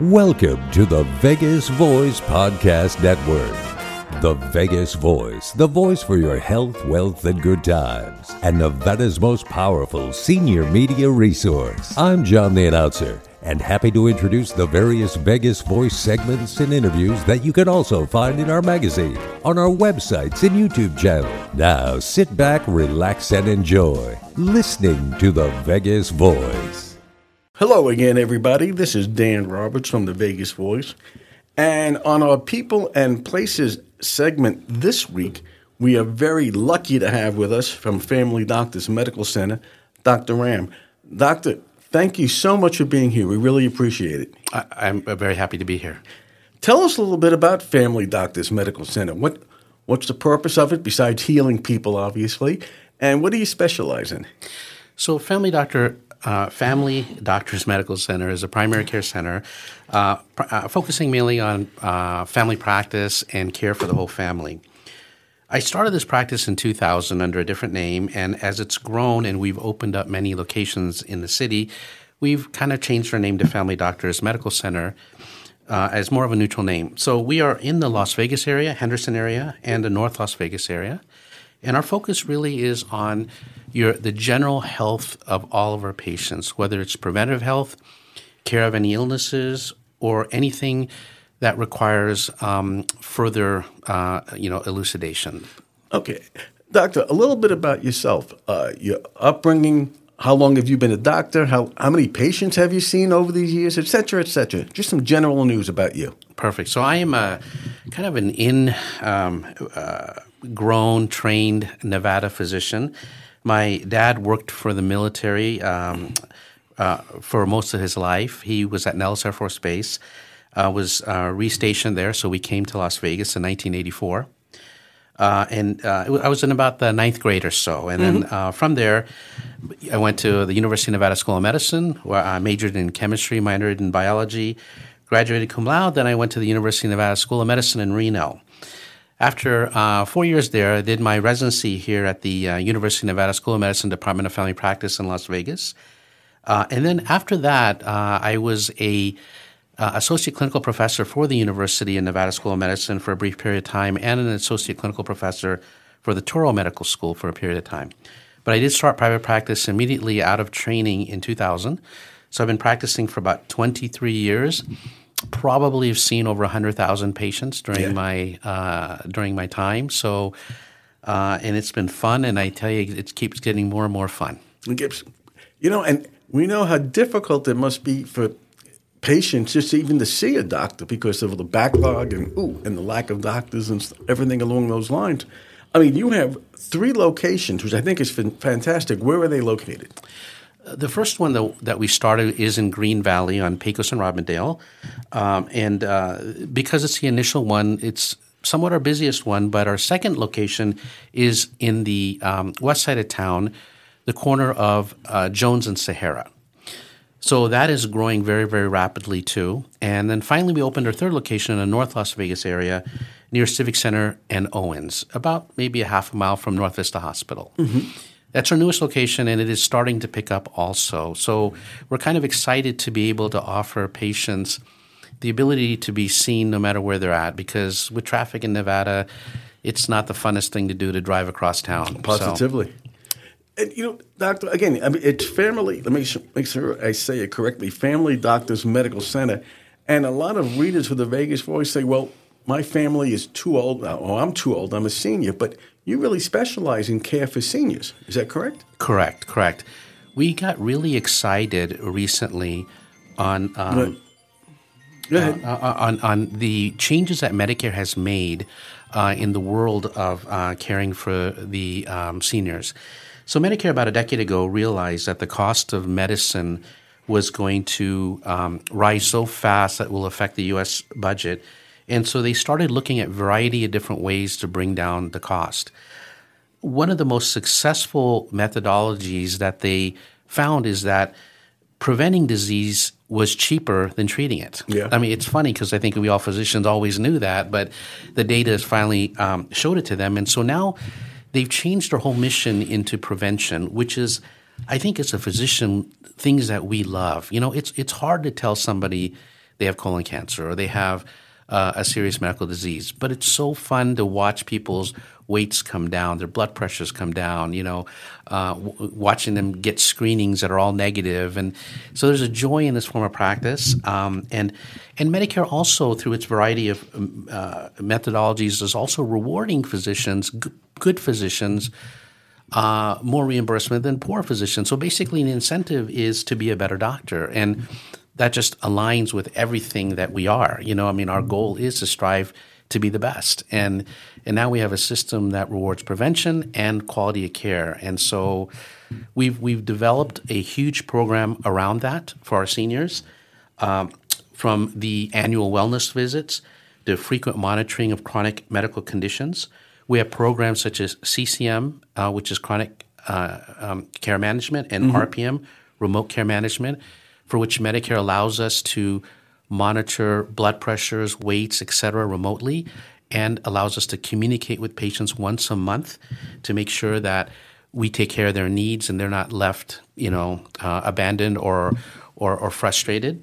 Welcome to the Vegas Voice Podcast Network. The Vegas Voice, the voice for your health, wealth, and good times, and Nevada's most powerful senior media resource. I'm John the Announcer, and happy to introduce the various Vegas Voice segments and interviews that you can also find in our magazine, on our websites, and YouTube channel. Now sit back, relax, and enjoy listening to the Vegas Voice. Hello again, everybody. This is Dan Roberts from the Vegas Voice. And on our People and Places segment this week, we are very lucky to have with us from Family Doctors Medical Center, Dr. Ram. Doctor, thank you so much for being here. We really appreciate it. I, am very happy to be here. Tell us a little bit about Family Doctors Medical Center. What, what's the purpose of it besides healing people, obviously? And what do you specialize in? So, Family Doctor uh, Family Doctors Medical Center is a primary care center uh, pr- uh, focusing mainly on uh, family practice and care for the whole family. I started this practice in 2000 under a different name, and as it's grown and we've opened up many locations in the city, we've kind of changed our name to Family Doctors Medical Center uh, as more of a neutral name. So we are in the Las Vegas area, Henderson area, and the North Las Vegas area. And our focus really is on your, the general health of all of our patients, whether it's preventive health, care of any illnesses, or anything that requires um, further, uh, you know, elucidation. Okay, doctor, a little bit about yourself, uh, your upbringing. How long have you been a doctor? How how many patients have you seen over these years, et cetera, et cetera? Just some general news about you. Perfect. So I am a kind of an in. Um, uh, grown, trained Nevada physician. My dad worked for the military um, uh, for most of his life. He was at Nellis Air Force Base, uh, was uh, restationed there, so we came to Las Vegas in 1984. Uh, and uh, I was in about the ninth grade or so. And mm-hmm. then uh, from there, I went to the University of Nevada School of Medicine, where I majored in chemistry, minored in biology, graduated cum laude. Then I went to the University of Nevada School of Medicine in Reno. After uh, four years there, I did my residency here at the uh, University of Nevada School of Medicine Department of Family Practice in Las Vegas. Uh, and then after that, uh, I was a uh, associate clinical professor for the University of Nevada School of Medicine for a brief period of time, and an associate clinical professor for the Touro Medical School for a period of time. But I did start private practice immediately out of training in 2000. So I've been practicing for about 23 years probably have seen over 100,000 patients during yeah. my uh, during my time. So, uh, and it's been fun, and I tell you, it keeps getting more and more fun. you know, and we know how difficult it must be for patients just even to see a doctor because of the backlog and ooh, and the lack of doctors and everything along those lines. I mean, you have three locations, which I think is fantastic. Where are they located? The first one that, that we started is in Green Valley on Pecos and Robindale. Um, and uh, because it's the initial one, it's somewhat our busiest one, but our second location is in the um, west side of town, the corner of uh, Jones and Sahara. So that is growing very, very rapidly too. And then finally, we opened our third location in the North Las Vegas area near Civic Center and Owens, about maybe a half a mile from North Vista Hospital. Mm-hmm. That's our newest location, and it is starting to pick up also. So we're kind of excited to be able to offer patients the ability to be seen no matter where they're at because with traffic in Nevada, it's not the funnest thing to do to drive across town. Positively. So. And, you know, doctor, again, I mean, it's family, let me make sure I say it correctly Family Doctors Medical Center. And a lot of readers for the Vegas Voice say, well, my family is too old. Oh, I'm too old. I'm a senior. But you really specialize in care for seniors. Is that correct? Correct, correct. We got really excited recently on um, uh, uh, on on the changes that Medicare has made uh, in the world of uh, caring for the um, seniors. So Medicare about a decade ago realized that the cost of medicine was going to um, rise so fast that will affect the U.S. budget and so they started looking at a variety of different ways to bring down the cost. One of the most successful methodologies that they found is that preventing disease was cheaper than treating it. Yeah. I mean, it's funny because I think we all physicians always knew that, but the data has finally um, showed it to them. And so now they've changed their whole mission into prevention, which is, I think, as a physician, things that we love. You know, it's it's hard to tell somebody they have colon cancer or they have uh, a serious medical disease. But it's so fun to watch people's weights come down, their blood pressures come down, you know, uh, w- watching them get screenings that are all negative. And so there's a joy in this form of practice. Um, and, and Medicare also, through its variety of um, uh, methodologies, is also rewarding physicians, g- good physicians, uh, more reimbursement than poor physicians. So basically, an incentive is to be a better doctor. And that just aligns with everything that we are. You know, I mean, our goal is to strive to be the best. And and now we have a system that rewards prevention and quality of care. And so we've we've developed a huge program around that for our seniors, um, from the annual wellness visits to frequent monitoring of chronic medical conditions. We have programs such as CCM, uh, which is chronic uh, um, care management, and mm-hmm. RPM, remote care management, for which Medicare allows us to monitor blood pressures, weights, et cetera, remotely, and allows us to communicate with patients once a month to make sure that we take care of their needs and they're not left, you know, uh, abandoned or, or, or frustrated.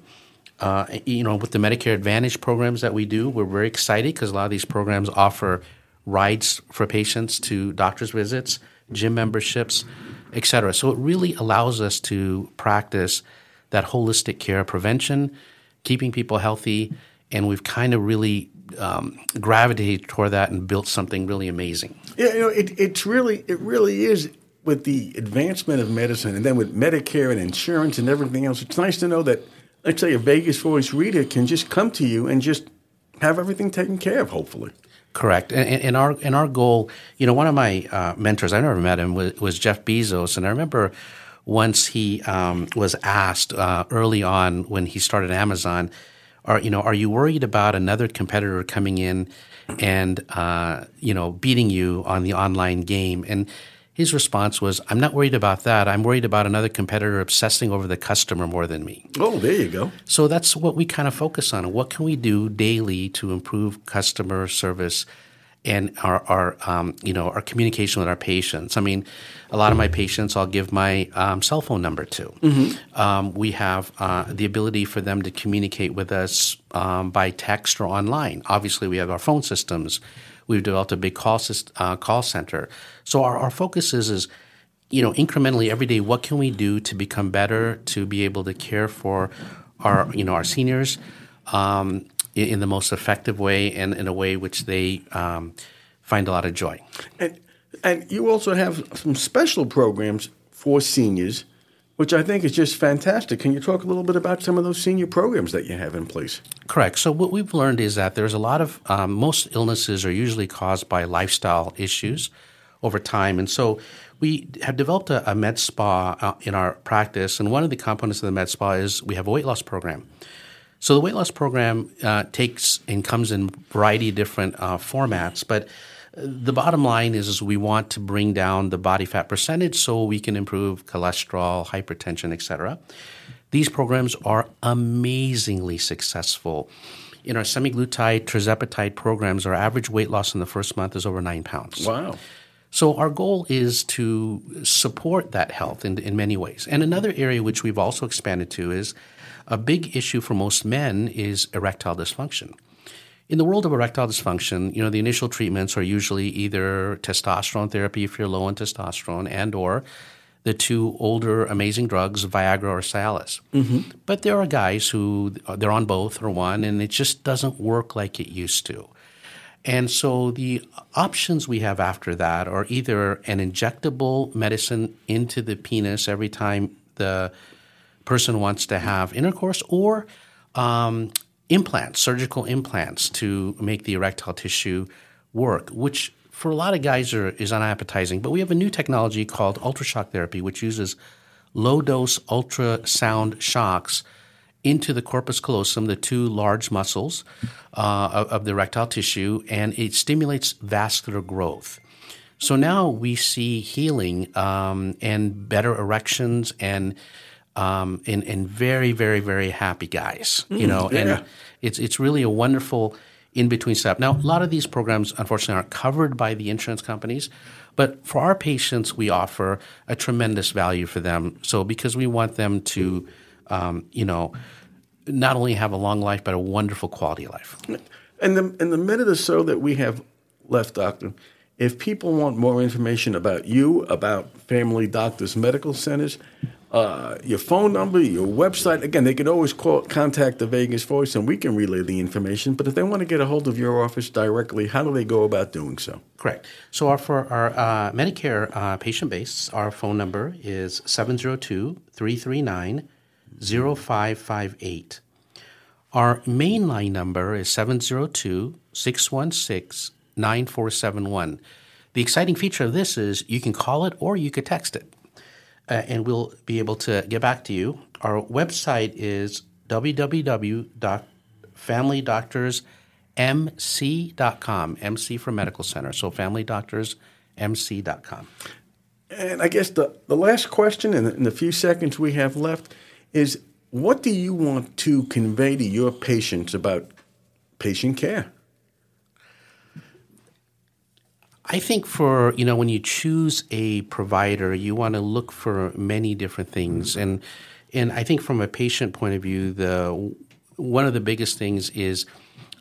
Uh, you know, with the Medicare Advantage programs that we do, we're very excited because a lot of these programs offer rides for patients to doctor's visits, gym memberships, et cetera. So it really allows us to practice that holistic care prevention, keeping people healthy, and we've kind of really um, gravitated toward that and built something really amazing. Yeah, you know, it, it's really it really is with the advancement of medicine, and then with Medicare and insurance and everything else. It's nice to know that, let's say, a Vegas voice reader can just come to you and just have everything taken care of. Hopefully. Correct, and, and, our and our goal, you know, one of my uh, mentors, I never met him, was, was, Jeff Bezos, and I remember once he um, was asked uh, early on when he started Amazon, "Are you know, are you worried about another competitor coming in and uh, you know beating you on the online game?" And his response was, I'm not worried about that. I'm worried about another competitor obsessing over the customer more than me. Oh, there you go. So that's what we kind of focus on. What can we do daily to improve customer service and our, our um, you know, our communication with our patients? I mean, a lot of my patients I'll give my um, cell phone number to. Mm-hmm. Um, we have uh, the ability for them to communicate with us um, by text or online. Obviously, we have our phone systems. We've developed a big call, uh, call center. So our, our focus is, is, you know, incrementally every day, what can we do to become better, to be able to care for our, you know, our seniors um, in, the most effective way and in a way which they um, find a lot of joy. And, and you also have some special programs for seniors which I think is just fantastic. Can you talk a little bit about some of those senior programs that you have in place? Correct. So what we've learned is that there's a lot of um, most illnesses are usually caused by lifestyle issues over time, and so we have developed a, a med spa uh, in our practice. And one of the components of the med spa is we have a weight loss program. So the weight loss program uh, takes and comes in variety of different uh, formats, but the bottom line is, is we want to bring down the body fat percentage so we can improve cholesterol, hypertension, etc. These programs are amazingly successful. In our semaglutide, tirzepatide programs, our average weight loss in the first month is over nine pounds. Wow. So our goal is to support that health in, in many ways. And another area which we've also expanded to is a big issue for most men is erectile dysfunction. In the world of erectile dysfunction, you know, the initial treatments are usually either testosterone therapy if you're low in testosterone and or the two older amazing drugs, Viagra or Cialis. Mm-hmm. But there are guys who they're on both or one, and it just doesn't work like it used to. And so the options we have after that are either an injectable medicine into the penis every time the person wants to have intercourse, or um, implants, surgical implants to make the erectile tissue work, which for a lot of guys are, is unappetizing. But we have a new technology called ultrashock therapy, which uses low dose ultrasound shocks into the corpus callosum, the two large muscles uh, of, of, the erectile tissue, and it stimulates vascular growth. So now we see healing um, and better erections and um, and, and very, very, very happy guys. You mm, know, yeah. and it's it's really a wonderful in between step. Now, a lot of these programs, unfortunately, aren't covered by the insurance companies, but for our patients, we offer a tremendous value for them. So because we want them to, um, you know, not only have a long life, but a wonderful quality of life. And the, in the minute or so that we have left, Doctor, if people want more information about you, about Family Doctors Medical Centers, uh, your phone number, your website, again, they can always call, contact the Vegas Voice and we can relay the information. But if they want to get a hold of your office directly, how do they go about doing so? Correct. So our, for our uh, Medicare uh, patient base, our phone number is 702 339 0558. Our mainline number is 702 616 9471. The exciting feature of this is you can call it or you could text it, uh, and we'll be able to get back to you. Our website is www.familydoctorsmc.com, MC for Medical Center. So familydoctorsmc.com. And I guess the, the last question in the, in the few seconds we have left is what do you want to convey to your patients about patient care? I think for you know when you choose a provider, you want to look for many different things, mm-hmm. and and I think from a patient point of view, the one of the biggest things is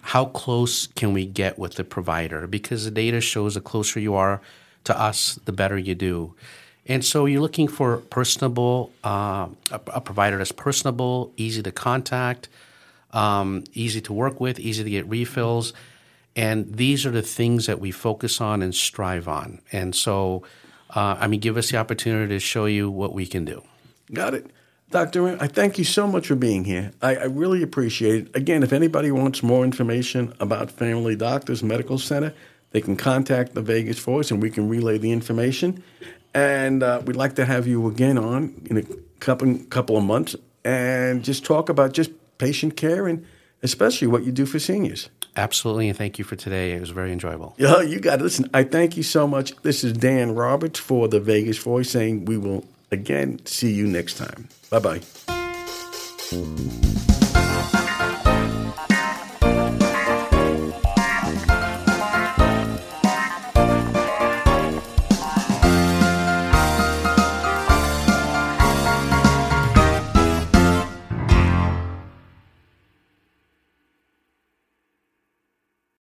how close can we get with the provider because the data shows the closer you are to us, the better you do. And so you're looking for personable, uh, a, a, provider that's personable, easy to contact, um, easy to work with, easy to get refills. And these are the things that we focus on and strive on. And so, uh, I mean, give us the opportunity to show you what we can do. Got it. Dr. I thank you so much for being here. I, I, really appreciate it. Again, if anybody wants more information about Family Doctors Medical Center, they can contact the Vegas Voice and we can relay the information. And uh, we'd like to have you again on in a couple, couple of months and just talk about just patient care and especially what you do for seniors. Absolutely, and thank you for today. It was very enjoyable. Yeah, you got it. Listen, I thank you so much. This is Dan Roberts for the Vegas Voice saying we will again see you next time. Bye bye.